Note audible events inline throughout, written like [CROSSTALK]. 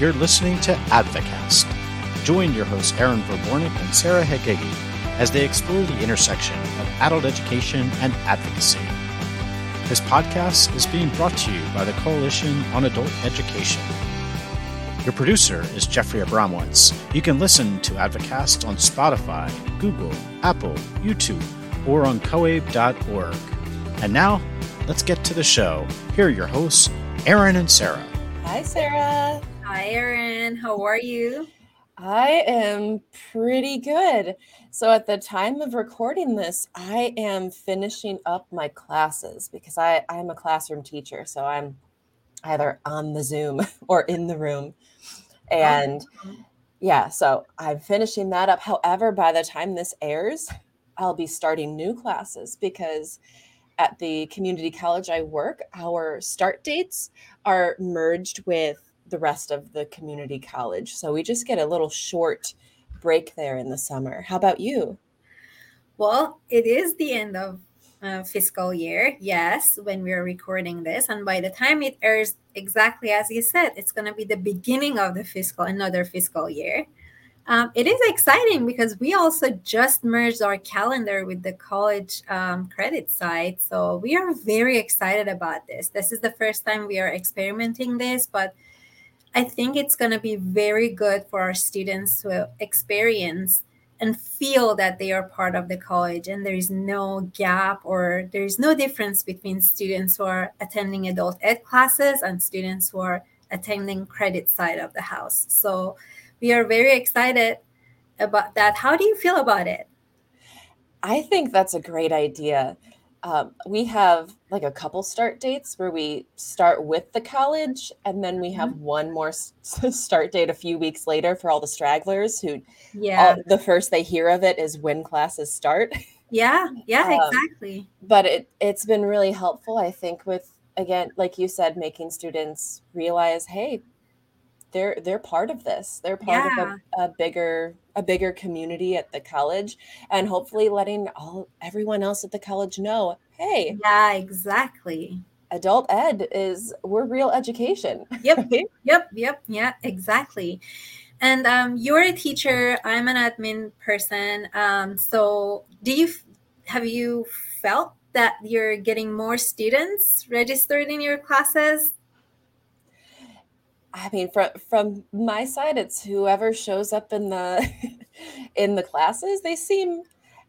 You're listening to Advocast. Join your hosts Aaron Verbornik and Sarah Hegegi as they explore the intersection of adult education and advocacy. This podcast is being brought to you by the Coalition on Adult Education. Your producer is Jeffrey Abramowitz. You can listen to Advocast on Spotify, Google, Apple, YouTube, or on coabe.org. And now, let's get to the show. Here are your hosts, Aaron and Sarah. Hi, Sarah. Hi, Aaron. How are you? I am pretty good. So, at the time of recording this, I am finishing up my classes because I, I'm a classroom teacher. So, I'm either on the Zoom [LAUGHS] or in the room. And uh-huh. yeah, so I'm finishing that up. However, by the time this airs, I'll be starting new classes because at the community college I work, our start dates are merged with the rest of the community college. So we just get a little short break there in the summer. How about you? Well, it is the end of uh, fiscal year, yes, when we're recording this. And by the time it airs, exactly as you said, it's going to be the beginning of the fiscal, another fiscal year. Um, it is exciting because we also just merged our calendar with the college um, credit side. So we are very excited about this. This is the first time we are experimenting this, but I think it's going to be very good for our students to experience and feel that they are part of the college and there is no gap or there is no difference between students who are attending adult ed classes and students who are attending credit side of the house. So we are very excited about that. How do you feel about it? I think that's a great idea um, we have like a couple start dates where we start with the college and then we have mm-hmm. one more s- [LAUGHS] start date a few weeks later for all the stragglers who yeah all, the first they hear of it is when classes start yeah [LAUGHS] yeah um, exactly but it it's been really helpful i think with again like you said making students realize hey they're they're part of this they're part yeah. of a, a bigger a bigger community at the college and hopefully letting all everyone else at the college know hey yeah exactly. Adult ed is we're real education. Yep [LAUGHS] yep yep yeah exactly. And um, you're a teacher i'm an admin person um, so do you have you felt that you're getting more students registered in your classes I mean, from from my side, it's whoever shows up in the [LAUGHS] in the classes. They seem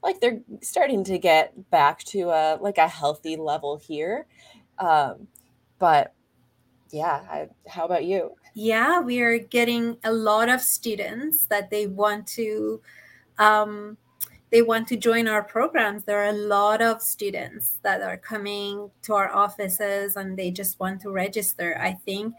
like they're starting to get back to a like a healthy level here. Um, but yeah, I, how about you? Yeah, we are getting a lot of students that they want to um, they want to join our programs. There are a lot of students that are coming to our offices and they just want to register. I think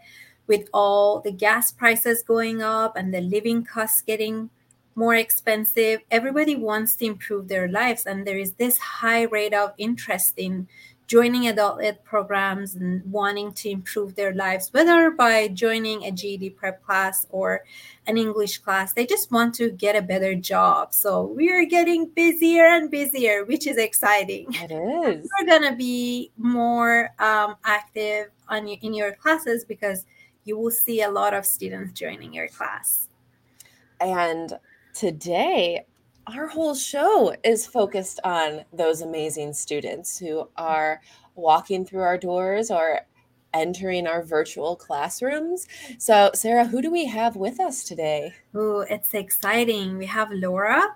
with all the gas prices going up and the living costs getting more expensive, everybody wants to improve their lives. And there is this high rate of interest in joining adult ed programs and wanting to improve their lives, whether by joining a GED prep class or an English class. They just want to get a better job. So we are getting busier and busier, which is exciting. It is. We're going to be more um, active on in your classes because you will see a lot of students joining your class. And today, our whole show is focused on those amazing students who are walking through our doors or entering our virtual classrooms. So, Sarah, who do we have with us today? Oh, it's exciting. We have Laura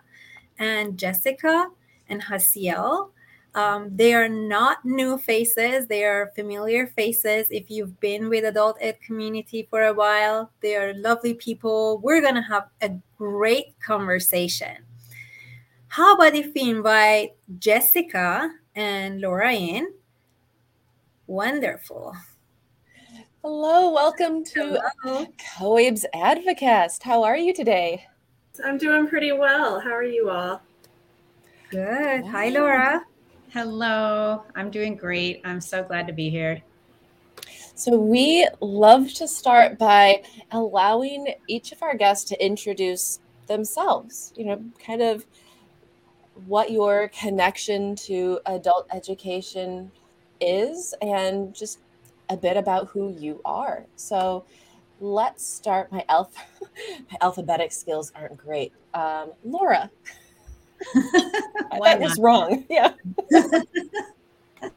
and Jessica and Haziel. Um, they are not new faces, they are familiar faces. If you've been with adult ed community for a while, they are lovely people. We're going to have a great conversation. How about if we invite Jessica and Laura in? Wonderful. Hello, welcome to COABE's Advocast. How are you today? I'm doing pretty well. How are you all? Good. Hi, Laura. Hello, I'm doing great. I'm so glad to be here. So, we love to start by allowing each of our guests to introduce themselves, you know, kind of what your connection to adult education is, and just a bit about who you are. So, let's start. My alph [LAUGHS] my alphabetic skills aren't great. Um, Laura. That is wrong. [LAUGHS] Yeah.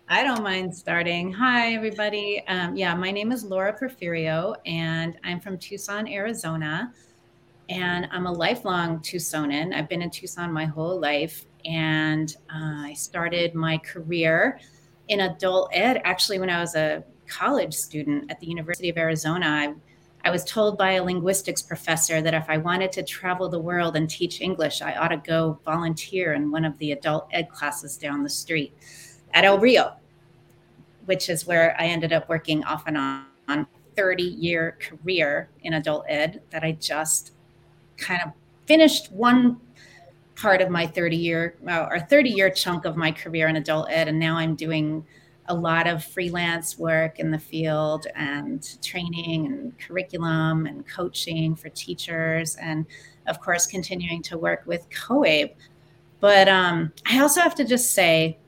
I don't mind starting. Hi, everybody. Um, yeah, my name is Laura Porfirio, and I'm from Tucson, Arizona. And I'm a lifelong Tucsonan. I've been in Tucson my whole life. And uh, I started my career in adult ed actually when I was a college student at the University of Arizona. I, I was told by a linguistics professor that if I wanted to travel the world and teach English, I ought to go volunteer in one of the adult ed classes down the street at El Rio, which is where I ended up working off and on, on 30 year career in adult ed that I just kind of finished one part of my 30 year uh, or 30 year chunk of my career in adult ed and now i'm doing a lot of freelance work in the field and training and curriculum and coaching for teachers and of course continuing to work with coabe but um, i also have to just say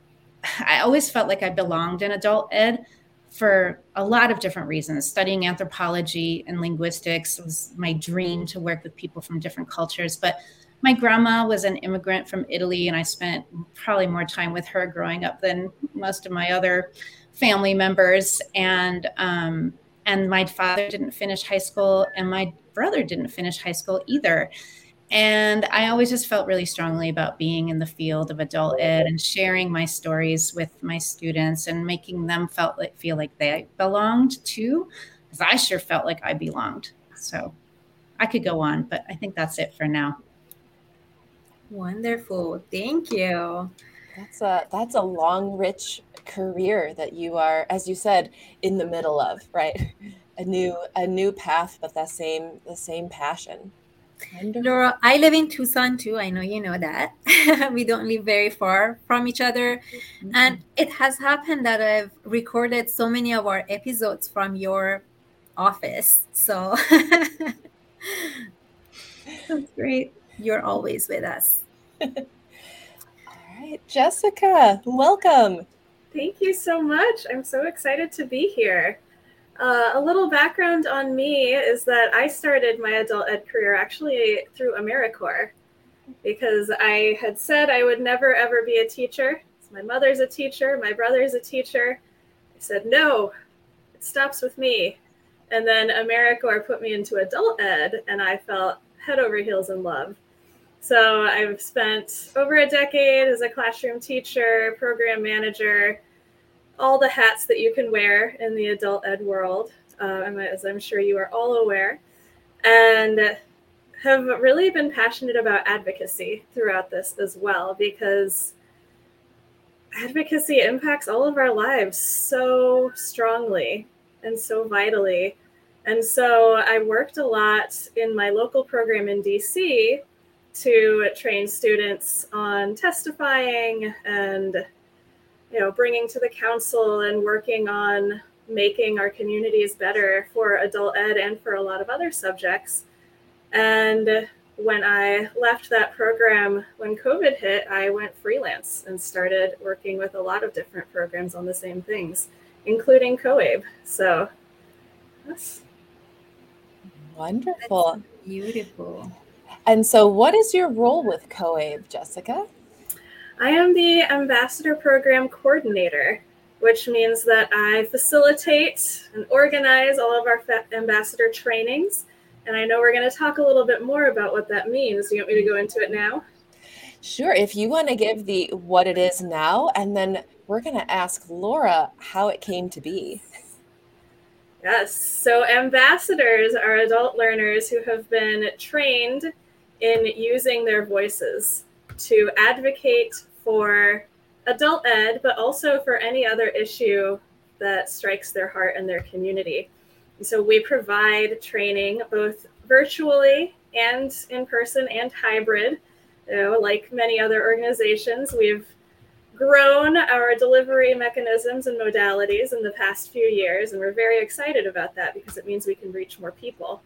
i always felt like i belonged in adult ed for a lot of different reasons. Studying anthropology and linguistics was my dream to work with people from different cultures. But my grandma was an immigrant from Italy, and I spent probably more time with her growing up than most of my other family members. And um, and my father didn't finish high school, and my brother didn't finish high school either. And I always just felt really strongly about being in the field of adult ed and sharing my stories with my students and making them felt like feel like they belonged too, because I sure felt like I belonged. So I could go on, but I think that's it for now. Wonderful. Thank you. That's a that's a long, rich career that you are, as you said, in the middle of, right? [LAUGHS] A new a new path, but that same the same passion. Wonderful. Laura, I live in Tucson too. I know you know that. [LAUGHS] we don't live very far from each other. Mm-hmm. And it has happened that I've recorded so many of our episodes from your office. So [LAUGHS] that's great. You're always with us. All right, Jessica, welcome. Thank you so much. I'm so excited to be here. Uh, a little background on me is that I started my adult ed career actually through AmeriCorps because I had said I would never ever be a teacher. So my mother's a teacher, my brother's a teacher. I said, no, it stops with me. And then AmeriCorps put me into adult ed, and I felt head over heels in love. So I've spent over a decade as a classroom teacher, program manager, all the hats that you can wear in the adult ed world, uh, as I'm sure you are all aware, and have really been passionate about advocacy throughout this as well because advocacy impacts all of our lives so strongly and so vitally. And so I worked a lot in my local program in DC to train students on testifying and you know, bringing to the council and working on making our communities better for adult ed and for a lot of other subjects. And when I left that program when COVID hit, I went freelance and started working with a lot of different programs on the same things, including COABE. So that's wonderful. That's beautiful. And so, what is your role with COABE, Jessica? I am the Ambassador Program Coordinator, which means that I facilitate and organize all of our ambassador trainings. And I know we're going to talk a little bit more about what that means. Do you want me to go into it now? Sure. If you want to give the what it is now, and then we're going to ask Laura how it came to be. Yes. So, ambassadors are adult learners who have been trained in using their voices to advocate for adult ed, but also for any other issue that strikes their heart and their community. And so we provide training both virtually and in person and hybrid. You know, like many other organizations, we've grown our delivery mechanisms and modalities in the past few years, and we're very excited about that because it means we can reach more people.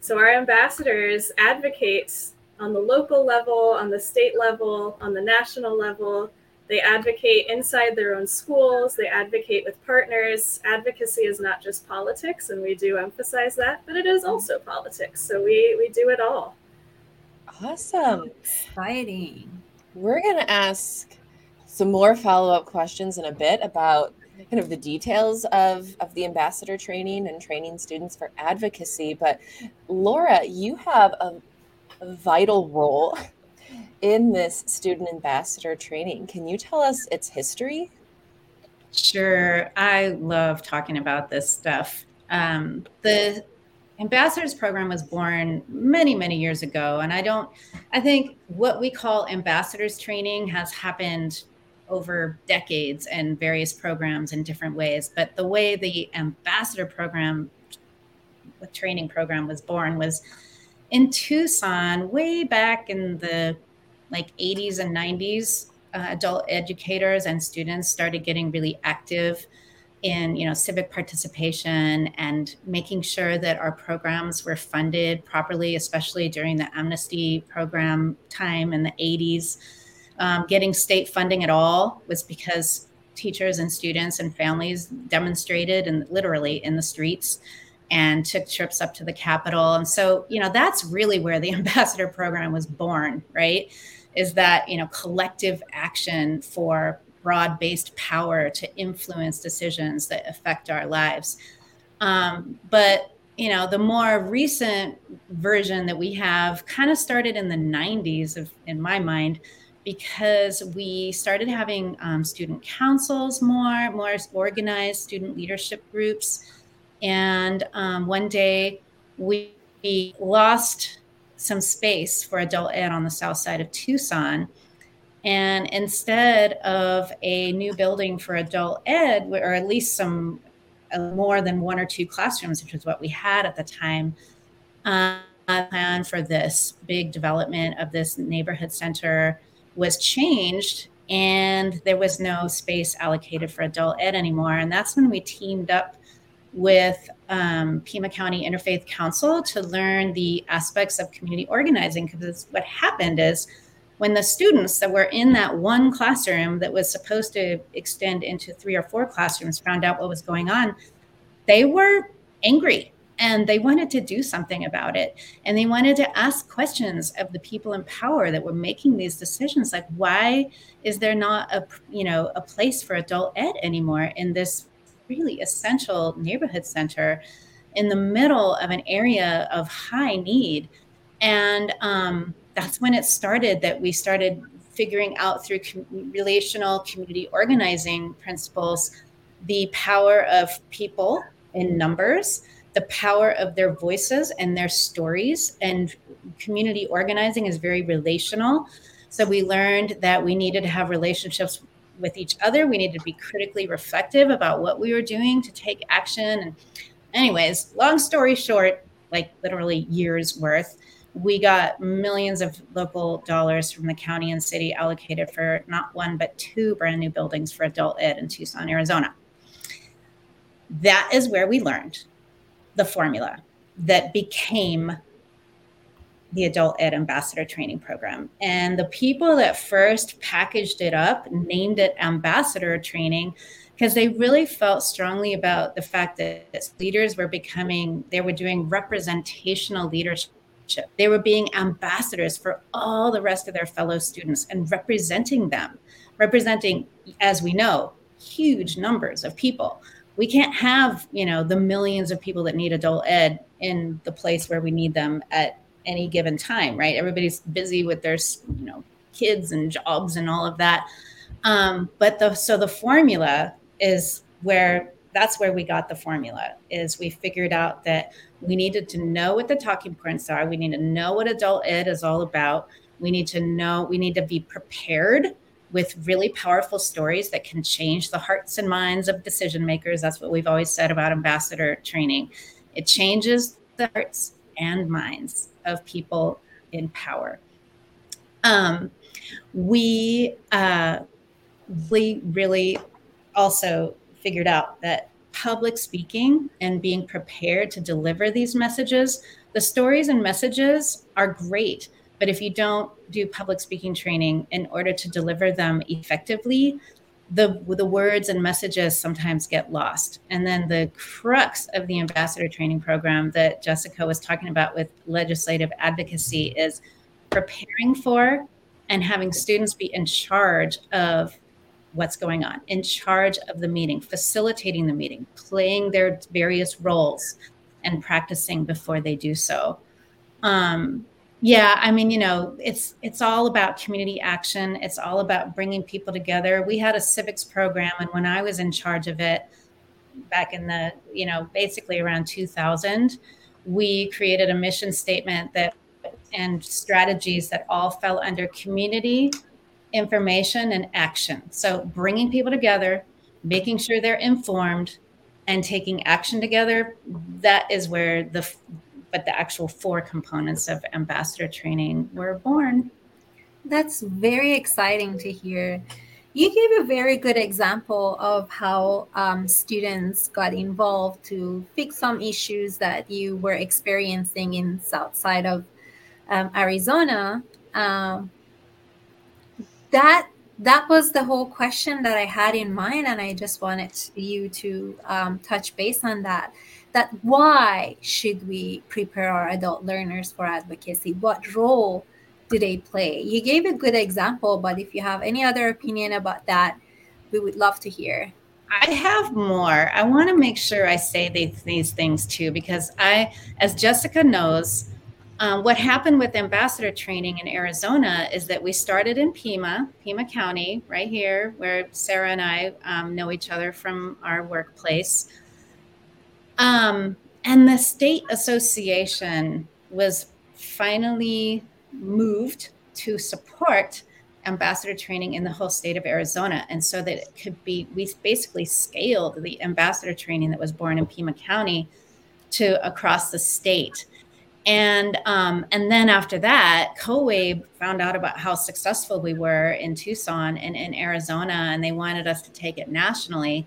So our ambassadors advocate on the local level, on the state level, on the national level, They advocate inside their own schools, they advocate with partners. Advocacy is not just politics, and we do emphasize that, but it is also politics. So we, we do it all. Awesome. Exciting. We're going to ask some more follow up questions in a bit about kind of the details of, of the ambassador training and training students for advocacy. But Laura, you have a, a vital role in this student ambassador training. Can you tell us its history? Sure. I love talking about this stuff. Um, the ambassadors program was born many, many years ago. And I don't, I think what we call ambassadors training has happened over decades and various programs in different ways. But the way the ambassador program, the training program was born was in Tucson way back in the like 80s and 90s, uh, adult educators and students started getting really active in you know civic participation and making sure that our programs were funded properly especially during the amnesty program time in the 80s um, getting state funding at all was because teachers and students and families demonstrated and literally in the streets and took trips up to the capitol. And so you know that's really where the [LAUGHS] ambassador program was born right? Is that you know collective action for broad-based power to influence decisions that affect our lives. Um, but you know the more recent version that we have kind of started in the 90s of in my mind because we started having um, student councils more more organized student leadership groups and um, one day we lost some space for adult ed on the south side of Tucson. And instead of a new building for adult ed, or at least some uh, more than one or two classrooms, which is what we had at the time, uh, plan for this big development of this neighborhood center was changed and there was no space allocated for adult ed anymore. And that's when we teamed up with um, Pima County Interfaith Council to learn the aspects of community organizing. Because what happened is when the students that were in that one classroom that was supposed to extend into three or four classrooms found out what was going on, they were angry and they wanted to do something about it and they wanted to ask questions of the people in power that were making these decisions like why is there not a you know a place for adult ed anymore in this really essential neighborhood center in the middle of an area of high need. And um, that's when it started that we started figuring out through com- relational community organizing principles the power of people in numbers, the power of their voices and their stories. And community organizing is very relational. So we learned that we needed to have relationships with each other. We needed to be critically reflective about what we were doing to take action. And, anyways, long story short, like literally years worth, we got millions of local dollars from the county and city allocated for not one, but two brand new buildings for adult ed in Tucson, Arizona. That is where we learned the formula that became the adult ed ambassador training program. And the people that first packaged it up named it ambassador training because they really felt strongly about the fact that leaders were becoming, they were doing representational leadership. They were being ambassadors for all the rest of their fellow students and representing them, representing, as we know, huge numbers of people. We can't have, you know, the millions of people that need adult ed in the place where we need them at any given time, right? Everybody's busy with their, you know, kids and jobs and all of that. Um, but the so the formula is where that's where we got the formula is we figured out that we needed to know what the talking points are. We need to know what adult ed is all about. We need to know, we need to be prepared with really powerful stories that can change the hearts and minds of decision makers. That's what we've always said about ambassador training. It changes the hearts and minds of people in power. Um, we uh, we really also figured out that public speaking and being prepared to deliver these messages, the stories and messages are great, But if you don't do public speaking training in order to deliver them effectively, the the words and messages sometimes get lost. And then the crux of the ambassador training program that Jessica was talking about with legislative advocacy is preparing for and having students be in charge of what's going on, in charge of the meeting, facilitating the meeting, playing their various roles and practicing before they do so. Um, yeah, I mean, you know, it's it's all about community action. It's all about bringing people together. We had a civics program, and when I was in charge of it, back in the you know basically around 2000, we created a mission statement that and strategies that all fell under community information and action. So bringing people together, making sure they're informed, and taking action together. That is where the but the actual four components of ambassador training were born. That's very exciting to hear. You gave a very good example of how um, students got involved to fix some issues that you were experiencing in south side of um, Arizona. Um, that that was the whole question that I had in mind, and I just wanted you to um, touch base on that that why should we prepare our adult learners for advocacy? What role do they play? You gave a good example, but if you have any other opinion about that, we would love to hear. I have more. I want to make sure I say these, things too, because I, as Jessica knows, um, what happened with ambassador training in Arizona is that we started in Pima, Pima County, right here, where Sarah and I um, know each other from our workplace. Um, and the state association was finally moved to support ambassador training in the whole state of Arizona. And so that it could be, we basically scaled the ambassador training that was born in Pima County to across the state. And um, and then after that, COABE found out about how successful we were in Tucson and in Arizona, and they wanted us to take it nationally.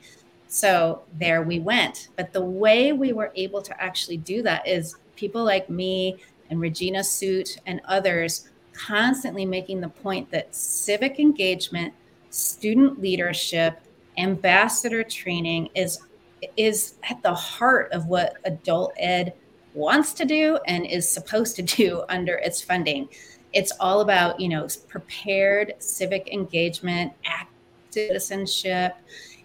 So there we went. But the way we were able to actually do that is people like me and Regina Suit and others constantly making the point that civic engagement, student leadership, ambassador training is is at the heart of what adult ed wants to do and is supposed to [LAUGHS] do under its funding. It's all about, you know, prepared civic engagement, active citizenship,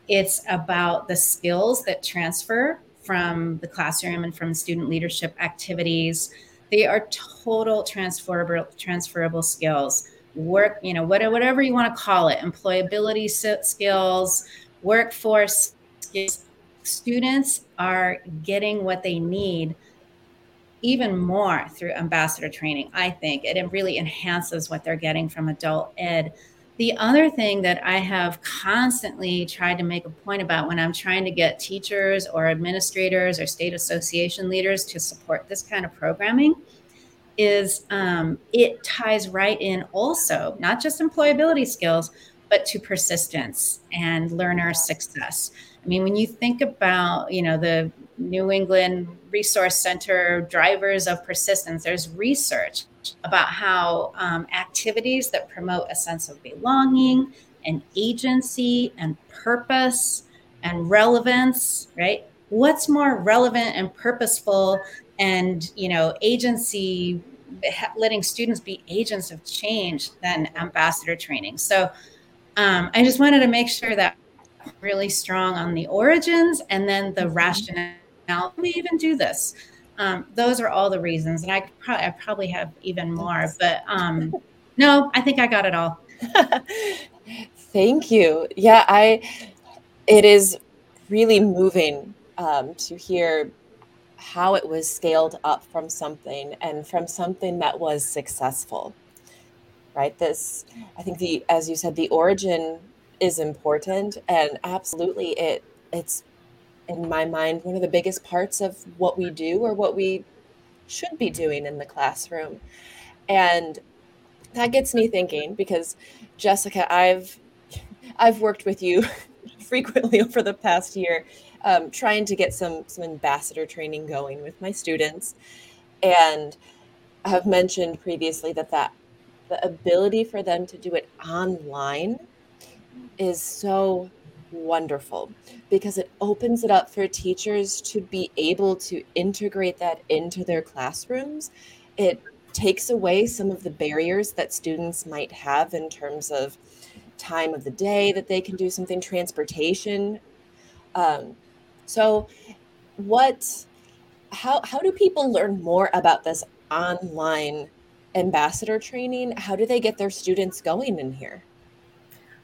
it's about the skills that transfer from the classroom and from student leadership activities. They are total transferable transferable skills. Work, you know, whatever you want to call it, employability skills, workforce skills. Students are getting what they need even more through ambassador training. I think it really enhances what they're getting from adult ed the other thing that I have constantly tried to make a point about when I'm trying to get teachers or administrators or state association leaders to support this kind of programming is um, it ties right in also, not just employability skills, but to persistence and learner success. I mean, when you think about, you know, the New England Resource Center drivers of persistence, there's research about how um, activities that promote a sense of belonging and agency and purpose and relevance, right? What's more relevant and purposeful and, you know, agency, letting students be agents of change than ambassador training. So um, I just wanted to make sure that really strong on the origins and then the mm-hmm. rationale. We even do this um, those are all the reasons, and I probably I probably have even more, but um, no, I think I got it all. [LAUGHS] Thank you. Yeah, I. It is really moving um, to hear how it was scaled up from something and from something that was successful. Right. This, I think the as you said, the origin is important, and absolutely it it's in my mind, one of the biggest parts of what we do or what we should be doing in the classroom. And that gets me thinking because Jessica, I've I've worked with you [LAUGHS] frequently over the past year, um, trying to get some some ambassador training going with my students, and I have mentioned previously that that the ability for them to do it online is so wonderful because it opens it up for teachers to be able to integrate that into their classrooms. It takes away some of the barriers that students might have in terms of time of the day that they can do something, transportation. Um, so, what, how, how do people learn more about this online ambassador training? How do they get their students going in here?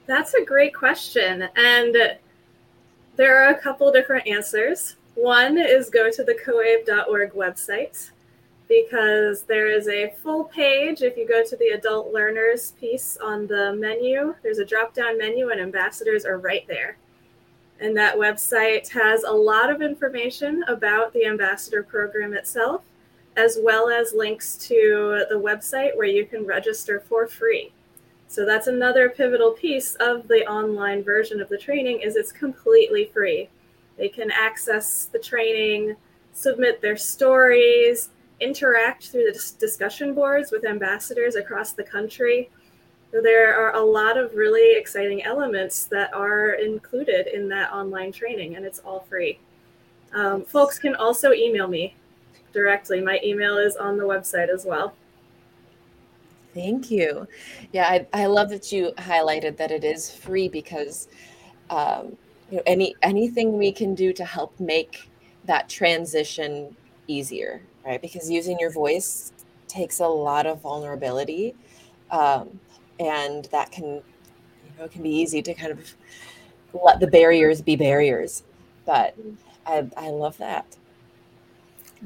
That's a great question. And there are a couple different answers. One is go to the coabe.org website because there is a full page. If you go to the adult learners piece on the menu, there's a drop down menu, and ambassadors are right there. And that website has a lot of information about the ambassador program itself, as well as links to the website where you can register for free. So that's another pivotal piece of the online version of the training is it's completely free. They can access the training, submit their stories, interact through the discussion boards with ambassadors across the country. So there are a lot of really exciting elements that are included in that online training, and it's all free. Um, folks can also email me directly. My email is on the website as well. Thank you. Yeah, I, I love that you highlighted that it is free because um, you know any anything we can do to help make that transition easier, right? Because using your voice takes a lot of vulnerability, um, and that can you know can be easy to kind of let the barriers be barriers. But I, I love that.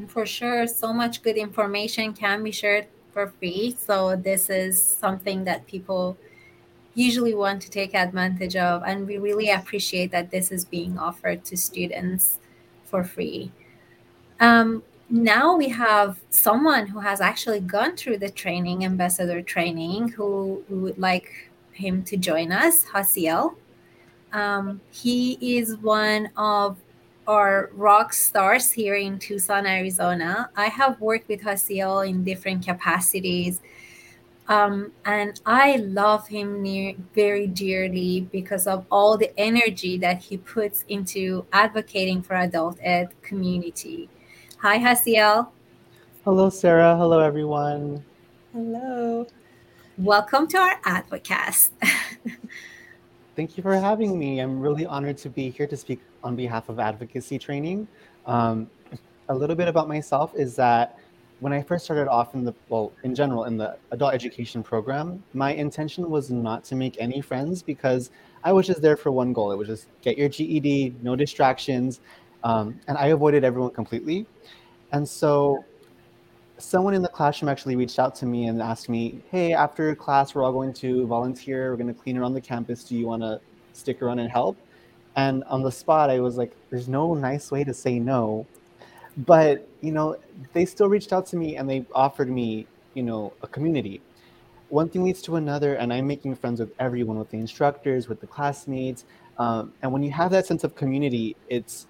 For sure, so much good information can be shared for free. So this is something that people usually want to take advantage of. And we really appreciate that this is being offered to students for free. Um, now we have someone who has actually gone through the training, ambassador training, who, who would like him to join us, Haziel. Um, he is one of are rock stars here in Tucson, Arizona. I have worked with Haziel in different capacities. Um, and I love him near, very dearly because of all the energy that he puts into advocating for adult ed community. Hi, Haziel. Hello, Sarah. Hello, everyone. Hello. Welcome to our Advocast. [LAUGHS] Thank you for having me. I'm really honored to be here to speak on behalf of advocacy training. Um, a little bit about myself is that when I first started off in the, well, in general, in the adult education program, my intention was not to make any friends because I was just there for one goal. It was just get your GED, no distractions. Um, and I avoided everyone completely. And so someone in the classroom actually reached out to me and asked me, "Hey, after class, we're all going to volunteer. We're going to clean around the campus. Do you want to stick around and help?" And on the spot, I was like, "There's no nice way to say no," but you know, they still reached out to me and they offered me, you know, a community. One thing leads to another, and I'm making friends with everyone, with the instructors, with the classmates. Um, and when you have that sense of community, it's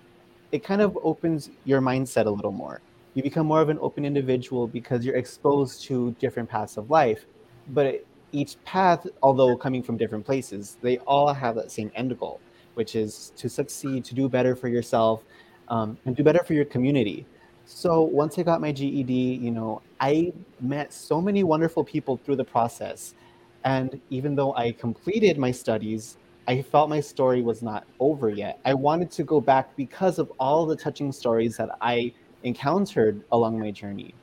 it kind of opens your mindset a little more you become more of an open individual because you're exposed to different paths of life. But each path, although coming from different places, they all have that same end goal, which is to succeed, to do better for yourself, um, and do better for your community. So once I got my GED, you know, I met so many wonderful people through the process. And even though I completed my studies, I felt my story was not over yet. I wanted to go back because of all the touching stories that I encountered along my journey.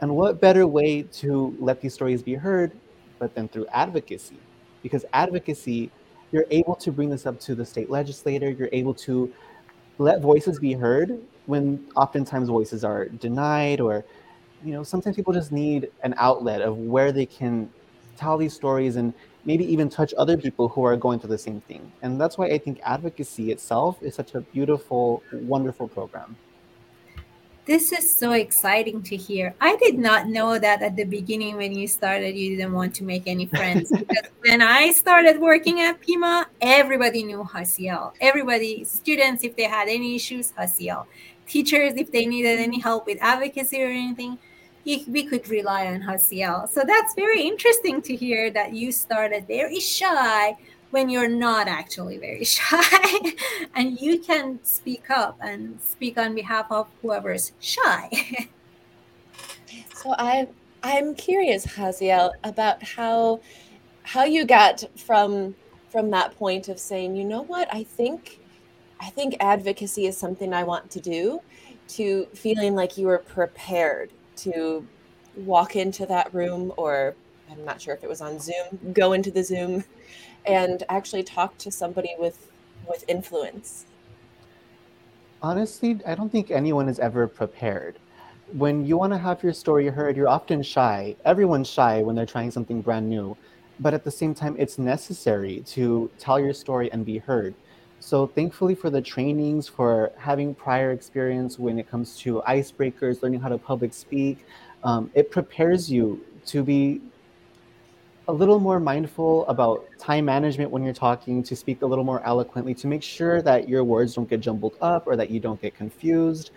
And what better way to let these stories be heard but then through advocacy? Because advocacy, you're able to bring this up to the state legislator, you're able to let voices be heard when oftentimes voices are denied or you know sometimes people just need an outlet of where they can tell these stories and maybe even touch other people who are going through the same thing and that's why i think advocacy itself is such a beautiful wonderful program this is so exciting to hear. I did not know that at the beginning when you started, you didn't want to make any friends. [LAUGHS] because when I started working at Pima, everybody knew Haziel. Everybody, students, if they had any issues, Haziel. Teachers, if they needed any help with advocacy or anything, we could rely on Haziel. So that's very interesting to hear that you started very shy when you're not actually very [LAUGHS] shy and you can speak up and speak on behalf of whoever's shy. [LAUGHS] so I I'm curious, Haziel, about how how you got from from that point of saying, you know what, I think I think advocacy is something I want to do to feeling like you were prepared to walk into that room or I'm not sure if it was on Zoom, go into the Zoom and actually talk to somebody with with influence. Honestly, I don't think anyone is ever prepared. When you want to have your story heard, you're often shy. Everyone's shy when they're trying something brand new. But at the same time, it's necessary to tell your story and be heard. So thankfully for the trainings, for having prior experience when it comes to icebreakers, learning how to public speak, um, it prepares you to be a little more mindful about time management when you're talking, to speak a little more eloquently, to make sure that your words don't get jumbled up or that you don't get confused.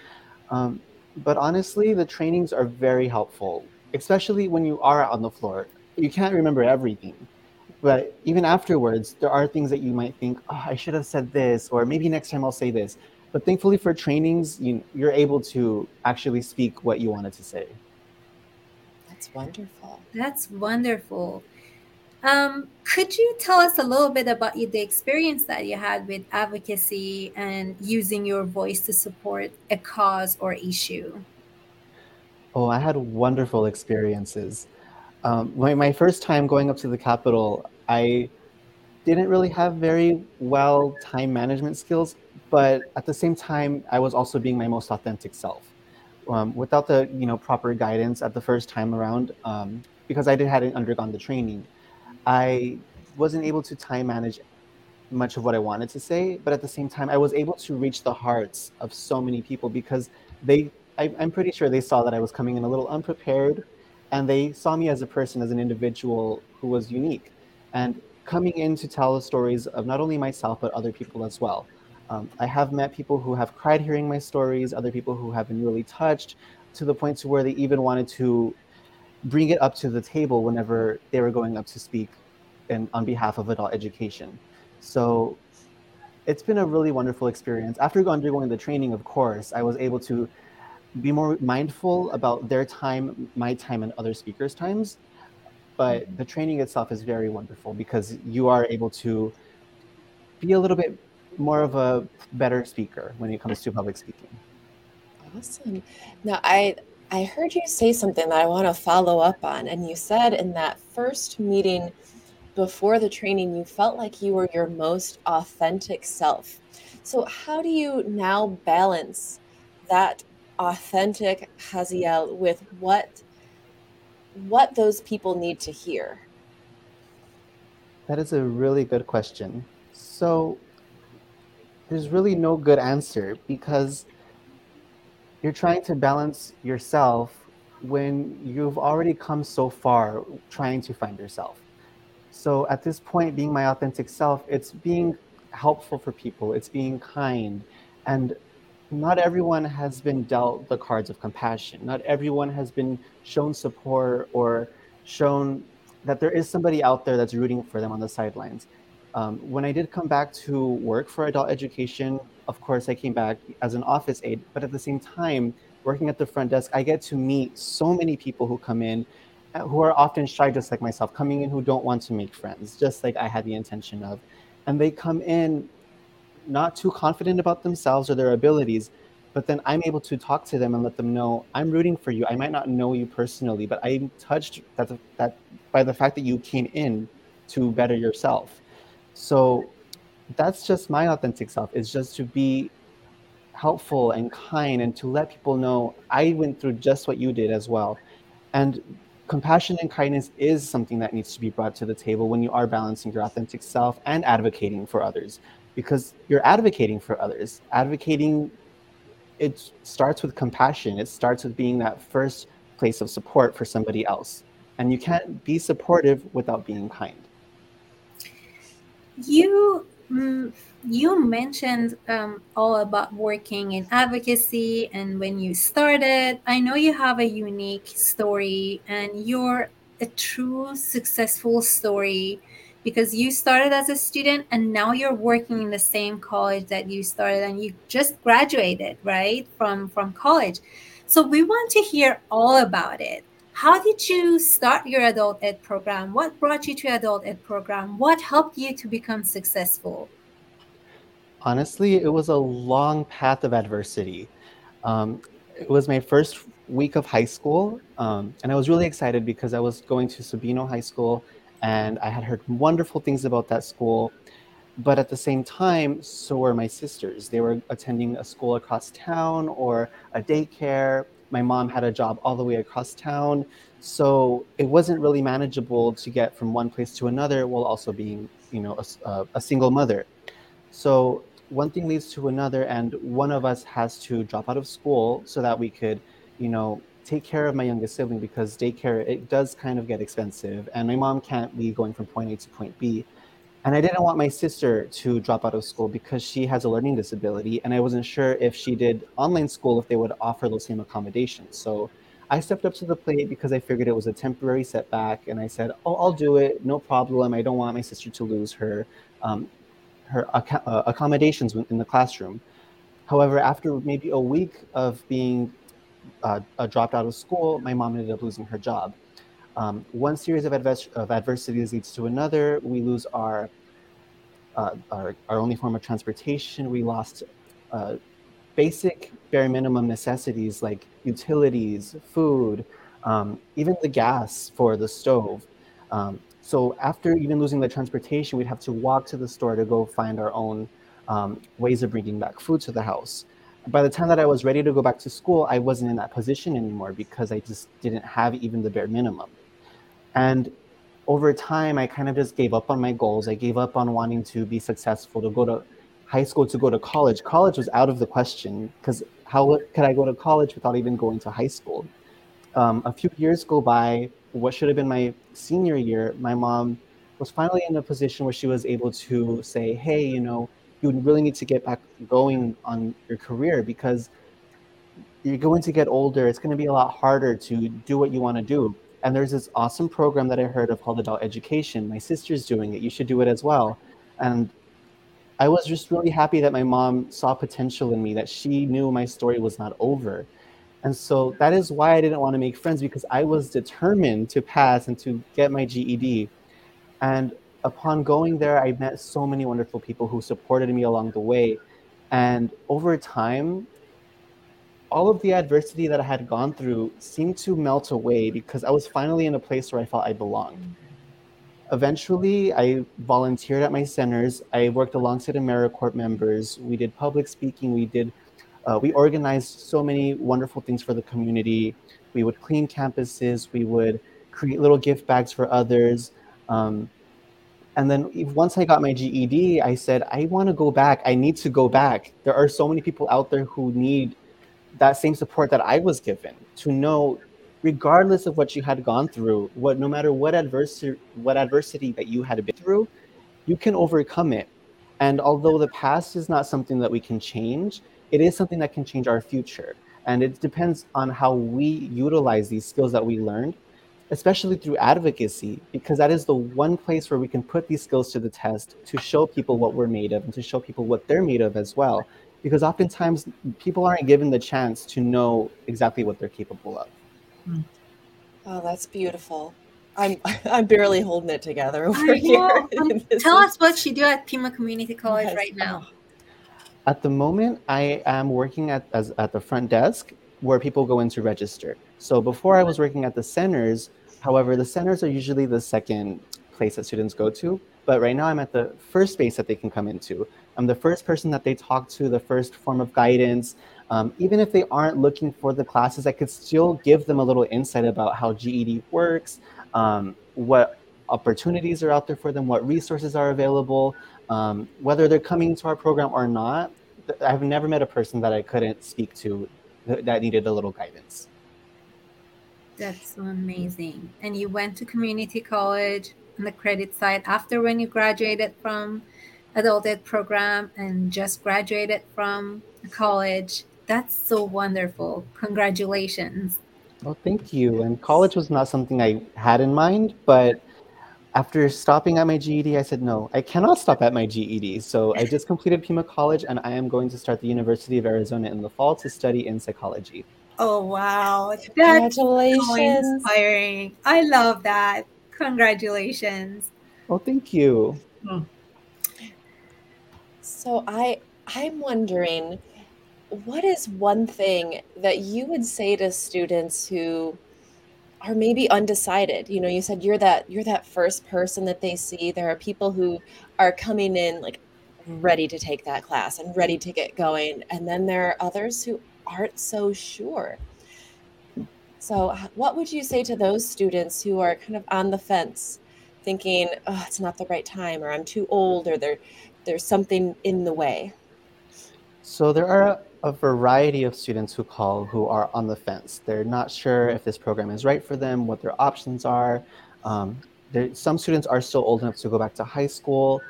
Um, but honestly, the trainings are very helpful, especially when you are on the floor. You can't remember everything but even afterwards, there are things that you might think, oh, I should have said this, or maybe next time I'll say this. But thankfully for trainings, you, you're able to actually speak what you wanted to say. That's wonderful. That's wonderful. Um, could you tell us a little bit about the experience that you had with advocacy and using your voice to support a cause or issue? Oh, I had wonderful experiences. Um, my, my first time going up to the Capitol, I didn't really have very well time management skills, but at the same time, I was also being my most authentic self. Um, without the you know proper guidance at the first time around, um, because I did hadn't undergone the training, I wasn't able to time manage much of what I wanted to say. But at the same time, I was able to reach the hearts of so many people because they, I, I'm pretty sure they saw that I was coming in a little unprepared and they saw me as a person, as an individual who was unique, and coming in to tell the stories of not only myself but other people as well. Um, I have met people who have cried hearing my stories, other people who have been really touched to the point to where they even wanted to bring it up to the table whenever they were going up to speak in, on behalf of adult education. So it's been a really wonderful experience. After undergoing the training, of course, I was able to be more mindful about their time, my time, and other speakers' times. But mm-hmm. the training itself is very wonderful because you are able to be a little bit more of a better speaker when it comes to public speaking. Awesome. Now, I I heard you say something that I want to follow up on, and you said in that first meeting before the training, you felt like you were your most authentic self. So, how do you now balance that authentic Haziel with what what those people need to hear? That is a really good question. So there's really no good answer because you're trying to balance yourself when you've already come so far trying to find yourself. So at this point, being my authentic self, it's being helpful for people, it's being kind, and not everyone has been dealt the cards of compassion. Not everyone has been shown support or shown that there is somebody out there that's rooting for them on the sidelines. Um, when I did come back to work for adult education, of course, I came back as an office aide, but at the same time, working at the front desk, I get to meet so many people who come in uh, who are often shy, just like myself, coming in who don't want to make friends, just like I had the intention of. And they come in not too confident about themselves or their abilities, but then I'm able to talk to them and let them know I'm rooting for you. I might not know you personally, but I'm touched that that by the fact that you came in to better yourself. So that's just my authentic self. Is just to be helpful and kind and to let people know I went through just what you did as well. And compassion and kindness is something that needs to be brought to the table when you are balancing your authentic self and advocating for others because you're advocating for others. Advocating, it starts with compassion. It starts with being that first place of support for somebody else. And you can't be supportive without being kind. You mm, you mentioned um, all about working in advocacy and when you started. I know you have a unique story and you're a true successful story because you started as a student and now you're working in the same college that you started and you just graduated right from from college so we want to hear all about it how did you start your adult ed program what brought you to adult ed program what helped you to become successful honestly it was a long path of adversity um, it was my first week of high school um, and i was really excited because i was going to sabino high school and I had heard wonderful things about that school. But at the same time, so were my sisters. They were attending a school across town or a daycare. My mom had a job all the way across town. So it wasn't really manageable to get from one place to another while also being, you know, a, uh, a single mother. So one thing leads to another, and one of us has to drop out of school so that we could, you know, take care of my youngest sibling because daycare it does kind of get expensive and my mom can't be going from point A to point B. And I didn't want my sister to drop out of school because she has a learning disability and I wasn't sure if she did online school if they would offer those same accommodations. So I stepped up to the plate because I figured it was a temporary setback and I said, "Oh, I'll do it. No problem. I don't want my sister to lose her um, her ac- uh, accommodations in the classroom." However, after maybe a week of being uh, uh, dropped out of school, my mom ended up losing her job. Um, one series of, advers- of adversities leads to another. We lose our, uh, our, our only form of transportation. We lost uh, basic bare minimum necessities like utilities, food, um, even the gas for the stove. Um, so after even losing the transportation, we'd have to walk to the store to go find our own um, ways of bringing back food to the house by the time that I was ready to go back to school, I wasn't in that position anymore because I just didn't have even the bare minimum. And over time, I kind of just gave up on my goals. I gave up on wanting to be successful, to go to high school, to go to college. College was out of the question because how could I go to college without even going to high school? Um, a few years go by. What should have been my senior year, my mom was finally in a position where she was able to say, hey, you know, you really need to get back going on your career because you're going to get older. It's going to be a lot harder to do what you want to do. And there's this awesome program that I heard of called Adult Education. My sister's doing it. You should do it as well. And I was just really happy that my mom saw potential in me, that she knew my story was not over. And so that is why I didn't want to make friends because I was determined to pass and to get my GED. And upon going there, I met so many wonderful people who supported me along the way. And over time, all of the adversity that I had gone through seemed to melt away because I was finally in a place where I felt I belonged. Eventually, I volunteered at my centers. I worked alongside AmeriCorps members. We did public speaking. We did, uh, we organized so many wonderful things for the community. We would clean campuses. We would create little gift bags for others. Um, and then once I got my GED, I said, I want to go back. I need to go back. There are so many people out there who need that same support that I was given to know, regardless of what you had gone through, what no matter what adversity, what adversity that you had been through, you can overcome it. And although the past is not something that we can change, it is something that can change our future. And it depends on how we utilize these skills that we learned especially through advocacy, because that is the one place where we can put these skills to the test to show people what we're made of and to show people what they're made of as well. Because oftentimes people aren't given the chance to know exactly what they're capable of. Hmm. Oh, that's beautiful. I'm [LAUGHS] I'm barely holding it together over here. Um, [LAUGHS] tell is... us what you do at Pima Community College yes. right now. At the moment, I am working at as, at the front desk where people go in to register. So before I was working at the centers, however, the centers are usually the second place that students go to. But right now I'm at the first space that they can come into. I'm the first person that they talk to, the first form of guidance. Um, even if they aren't looking for the classes, I could still give them a little insight about how GED works, um, what opportunities are out there for them, what resources are available, um, whether they're coming to our program or not. I've never met a person that I couldn't speak to that needed a little guidance. That's amazing. And you went to community college on the credit side after when you graduated from adult ed program and just graduated from college. That's so wonderful. Congratulations. Well, thank you. And college was not something I had in mind, but after stopping at my GED, I said, no, I cannot stop at my GED. So I just [LAUGHS] completed Pima College and I am going to start the University of Arizona in the fall to study in psychology. Oh, wow. That's Congratulations. so inspiring. I love that. Congratulations. Well, thank you. Hmm. So I I'm wondering what is one thing that you would say to students who are maybe undecided? You know, you said you're that you're that first person that they see. There are people who are coming in like ready to take that class and ready to get going, and then there are others who aren't so sure. So, what would you say to those students who are kind of on the fence, thinking, "Oh, it's not the right time," or "I'm too old," or "There, there's something in the way"? So there are a variety of students who call who are on the fence. They're not sure if this program is right for them, what their options are. Um, there, some students are still old enough to go back to high school,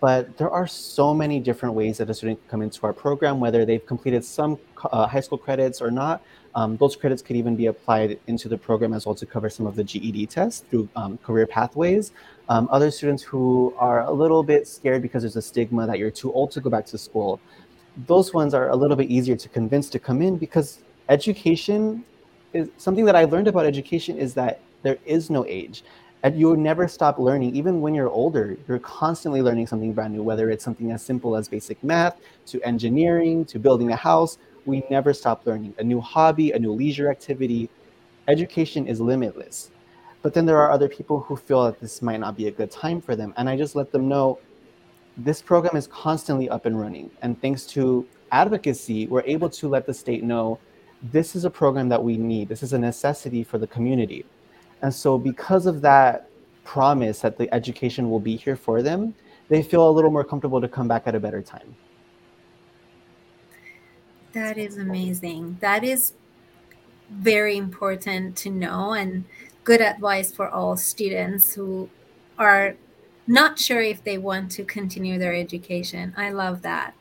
but there are so many different ways that a student can come into our program, whether they've completed some uh, high school credits or not. Um, those credits could even be applied into the program as well to cover some of the GED tests through um, career pathways. Um, other students who are a little bit scared because there's a stigma that you're too old to go back to school those ones are a little bit easier to convince to come in because education is something that I learned about education is that there is no age. And you'll never stop learning. Even when you're older, you're constantly learning something brand new, whether it's something as simple as basic math to engineering to building a house. We never stop learning. A new hobby, a new leisure activity. Education is limitless. But then there are other people who feel that this might not be a good time for them. And I just let them know this program is constantly up and running. And thanks to advocacy, we're able to let the state know this is a program that we need. This is a necessity for the community. And so, because of that promise that the education will be here for them, they feel a little more comfortable to come back at a better time. That is amazing. That is very important to know and good advice for all students who are not sure if they want to continue their education. I love that.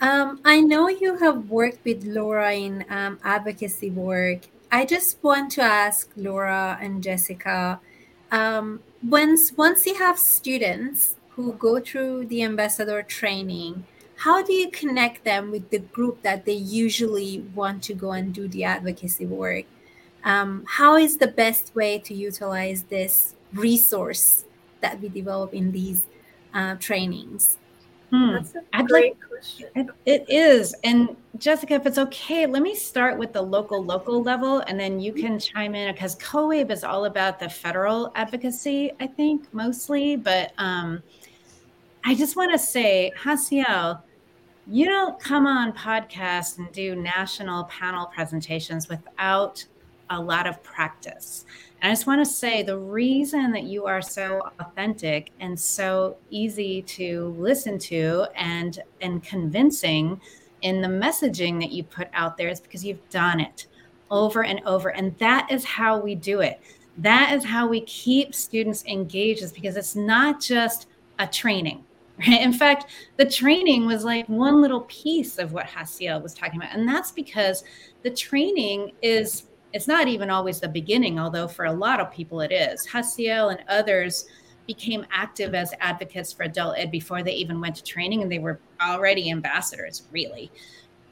Um, I know you have worked with Laura in um, advocacy work. I just want to ask Laura and Jessica um, once once you have students who go through the ambassador training, how do you connect them with the group that they usually want to go and do the advocacy work? Um, how is the best way to utilize this resource that we develop in these uh, trainings? Hmm. That's a I'd great like question. It, is. And Jessica, if it's okay, let me start with the local, local level, and then you can chime in because COABE is all about the federal advocacy, I think, mostly. But um, I just want to say, Haziel, you don't come on podcasts and do national panel presentations without a lot of practice. And I just want to say the reason that you are so authentic and so easy to listen to and and convincing in the messaging that you put out there is because you've done it over and over and that is how we do it. That is how we keep students engaged is because it's not just a training. [LAUGHS] Right? In fact, the training was like one little piece of what Haziel was talking about. And that's because the training is it's not even always the beginning, although for a lot of people it is. Haziel and others became active as advocates for adult ed before they even went to training, and they were already ambassadors, really.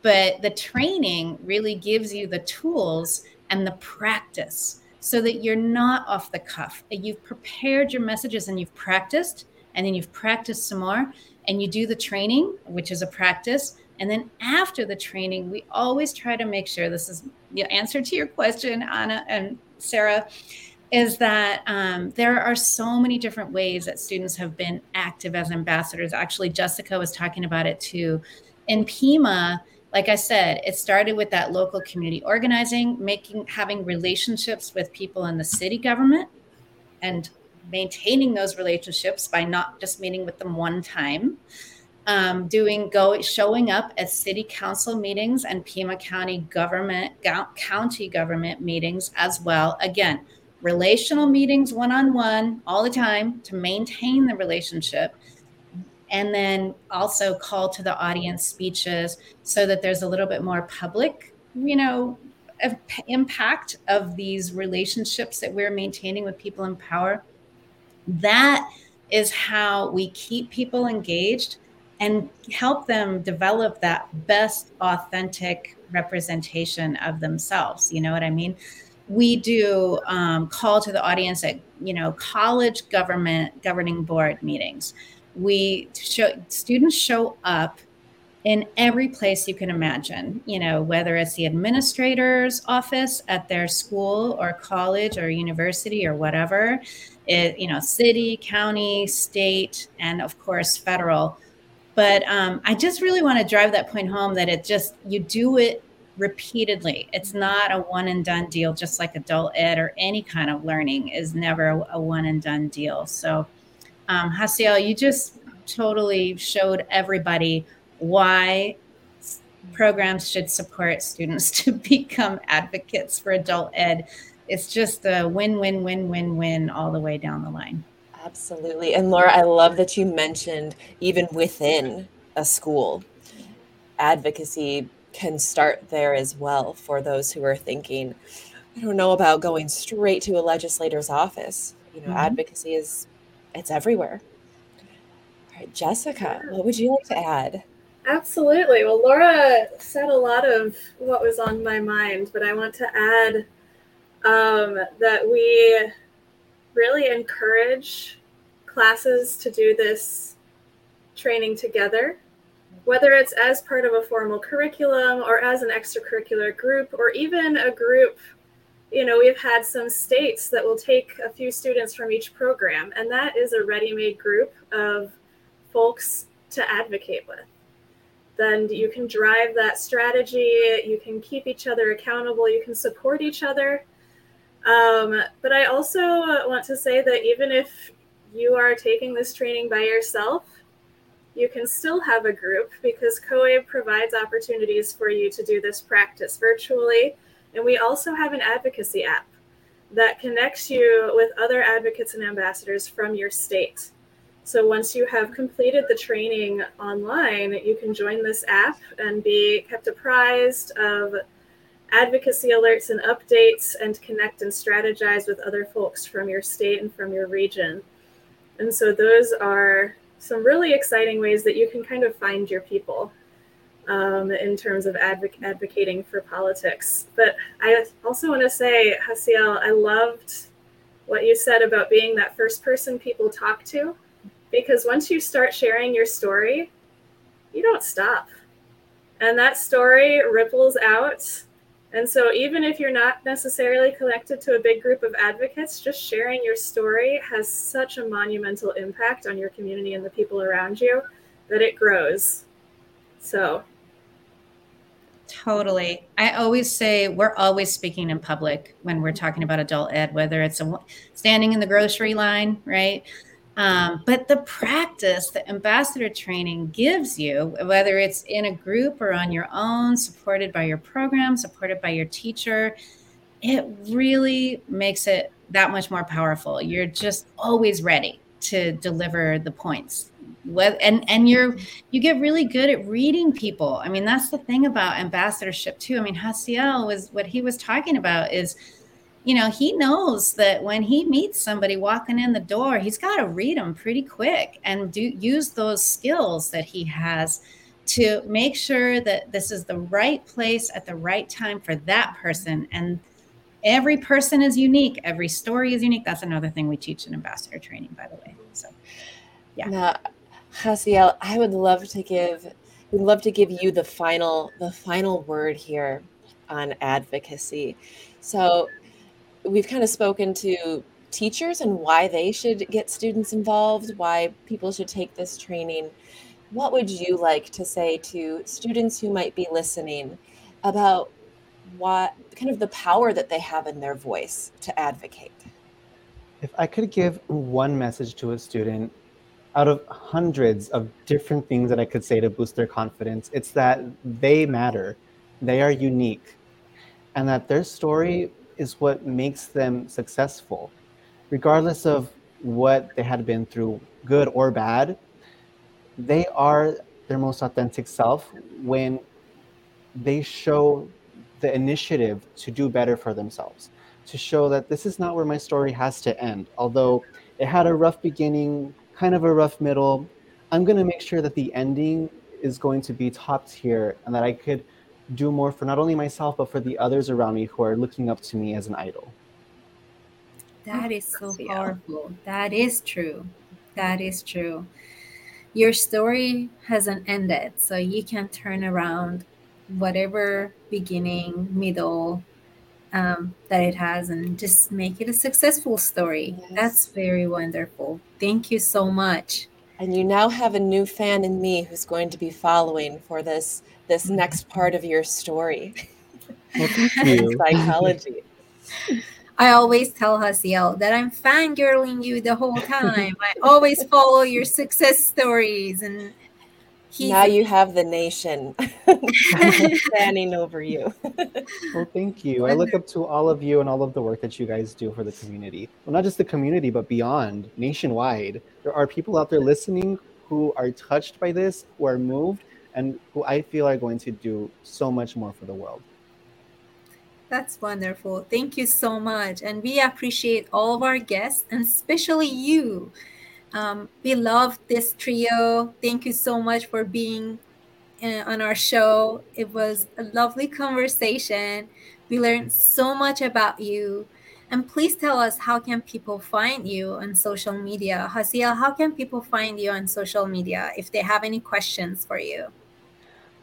But the training really gives you the tools and the practice so that you're not off the cuff. You've prepared your messages and you've practiced, and then you've practiced some more, and you do the training, which is a practice. And then after the training, we always try to make sure this is the answer to your question, Anna and Sarah, is that um, there are so many different ways that students have been active as ambassadors. Actually, Jessica was talking about it too. In Pima, like I said, it started with that local community organizing, making having relationships with people in the city government and maintaining those relationships by not just meeting with them one time um, doing go showing up at city council meetings and Pima County government go, county government meetings as well. Again, relational meetings one on one all the time to maintain the relationship and then also call to the audience speeches so that there's a little bit more public, you know, impact of these relationships that we're maintaining with people in power. That is how we keep people engaged and help them develop that best authentic representation of themselves. You know what I mean? We do um, call to the audience at you know college government governing board meetings. We show students show up in every place you can imagine, you know, whether it's the administrator's office at their school or college or university or whatever, it, you know, city, county, state, and of course, federal. But um, I just really want to drive that point home that it just, you do it repeatedly. It's not a one and done deal, just like adult ed or any kind of learning is never a, one and done deal. So, um, Haziel, you just totally showed everybody why programs should support students [LAUGHS] to become advocates for adult ed. It's just a win, win, win, win, win all the way down the line. Absolutely. And Laura, I love that you mentioned even within a school, advocacy can start there as well for those who are thinking, I don't know about going straight to a legislator's office. You know, mm-hmm. advocacy is it's everywhere. All right, Jessica, what would you like to add? Absolutely. Well, Laura said a lot of what was on my mind, but I want to add um, that we really encourage classes to do this training together, whether it's as part of a formal curriculum or as an extracurricular group or even a group. You know, we've had some states that will take a few students from each program, and that is a ready made group of folks to advocate with then you can drive that strategy. You can keep each other accountable. You can support each other. Um, but I also want to say that even if you are taking this training by yourself, you can still have a group because COABE provides opportunities for you to do this practice virtually. And we also have an advocacy app that connects you with other advocates and ambassadors from your state. So once you have completed the training online, you can join this app and be kept apprised of advocacy alerts and updates and connect and strategize with other folks from your state and from your region. And so those are some really exciting ways that you can kind of find your people um, in terms of advoc- advocating for politics. But I also want to say, Haziel, I loved what you said about being that first person people talk to because once you start sharing your story, you don't stop. And that story ripples out. And so, even if you're not necessarily connected to a big group of advocates, just sharing your story has such a monumental impact on your community and the people around you that it grows. So, Totally. I always say we're always speaking in public when we're talking about adult ed, whether it's a, standing in the grocery line, right? Um, but the practice that ambassador training gives you, whether it's in a group or on your own, supported by your program, supported by your teacher, it really makes it that much more powerful. You're just always ready to deliver the points. And and you're you get really good at reading people. I mean, that's the thing about ambassadorship too. I mean, Haziel was what he was talking about is you know, he knows that when he meets somebody walking in the door, he's got to read them pretty quick and do use those skills that he has to make sure that this is the right place at the right time for that person. And every person is unique, every story is unique. That's another thing we teach in ambassador training, by the way. So, yeah. Now, Haziel, I would love to give we'd love to give you the final the final word here on advocacy. So we've kind of spoken to teachers and why they should get students involved, why people should take this training. What would you like to say to students who might be listening about what kind of the power that they have in their voice to advocate? If I could give one message to a student out of hundreds of different things that I could say to boost their confidence, it's that they matter, they are unique, and that their story is what makes them successful. Regardless of what they had been through, good or bad, they are their most authentic self when they show the initiative to do better for themselves, to show that this is not where my story has to end. Although it had a rough beginning, kind of a rough middle, I'm going to make sure that the ending is going to be top tier and that I could do more for not only myself, but for the others around me who are looking up to me as an idol. That is so powerful. That is true. That is true. Your story hasn't ended, so you can turn around whatever beginning, middle um, that it has and just make it a successful story. Yes. That's very wonderful. Thank you so much. And you now have a new fan in me who's going to be following for this this mm-hmm. next part of your story. Well, thank [LAUGHS] you. Psychology. I always tell Haziel that I'm fangirling you the whole time. I always follow your success stories and now you have the nation [LAUGHS] standing over you. well, thank you. I look up to all of you and all of the work that you guys do for the community. Well, not just the community, but beyond, nationwide. There are people out there listening who are touched by this, who are moved, and who I feel are going to do so much more for the world. That's wonderful. Thank you so much. And we appreciate all of our guests, and especially you um, we love this trio. Thank you so much for being uh, on our show. It was a lovely conversation. We learned so much about you. And please tell us how can people find you on social media? Haziel, how can people find you on social media if they have any questions for you?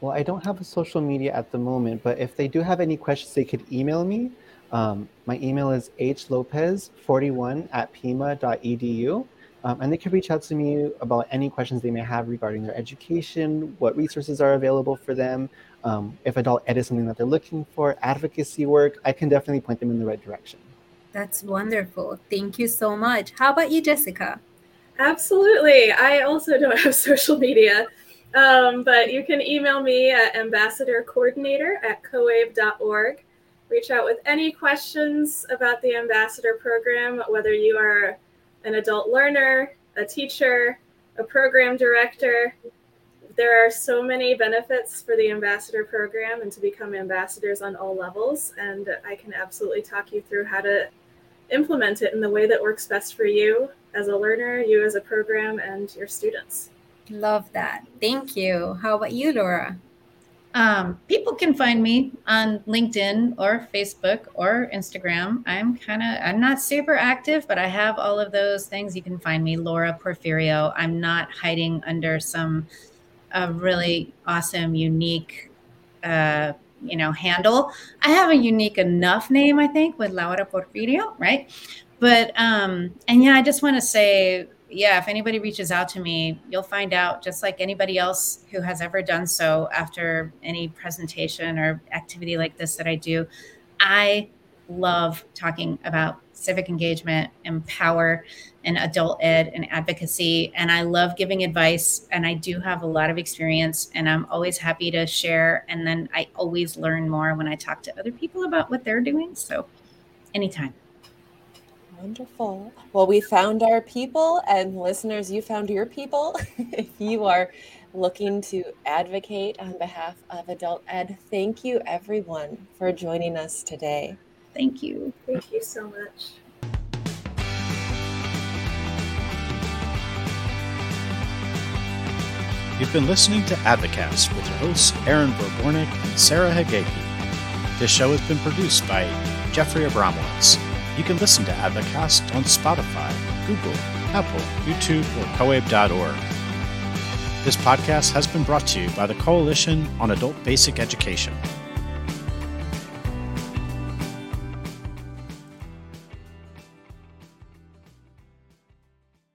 Well, I don't have a social media at the moment, but if they do have any questions, they could email me. Um, my email is hlopez41 at pima.edu. Um, and they can reach out to me about any questions they may have regarding their education, what resources are available for them. Um, if adult ed is something that they're looking for, advocacy work, I can definitely point them in the right direction. That's wonderful. Thank you so much. How about you, Jessica? Absolutely. I also don't [LAUGHS] have social media, um, but you can email me at ambassadorcoordinator at coabe.org. Reach out with any questions about the ambassador program, whether you are an adult learner, a teacher, a program director. There are so many benefits for the ambassador program and to become ambassadors on all levels. And I can absolutely talk you through how to implement it in the way that works best for you as a learner, you as a program, and your students. Love that. Thank you. How about you, Laura? Um, people can find me on LinkedIn or Facebook or Instagram. I'm kind of, I'm not super active, but I have all of those things. You can find me, Laura Porfirio. I'm not hiding under some a really awesome, unique, uh, you know, handle. I have a unique enough name, I think, with Laura Porfirio, right? But um, and yeah, I just want to say yeah, if anybody reaches out to me, you'll find out just like anybody else who has ever done so after any presentation or activity like this that I do. I love talking about civic engagement and power and adult ed and advocacy. And I love giving advice. And I do have a lot of experience and I'm always happy to share. And then I always learn more when I talk to other people about what they're doing. So anytime. Wonderful. Well, we found our people, and listeners, you found your people. [LAUGHS] if you are looking to advocate on behalf of adult ed, thank you everyone for joining us today. Thank you. Thank you so much. You've been listening to Advocast with your hosts Aaron Verbornik and Sarah Hagegi. This show has been produced by Jeffrey Abramowitz. You can listen to Advocast on Spotify, Google, Apple, YouTube, or coabe.org. This podcast has been brought to you by the Coalition on Adult Basic Education.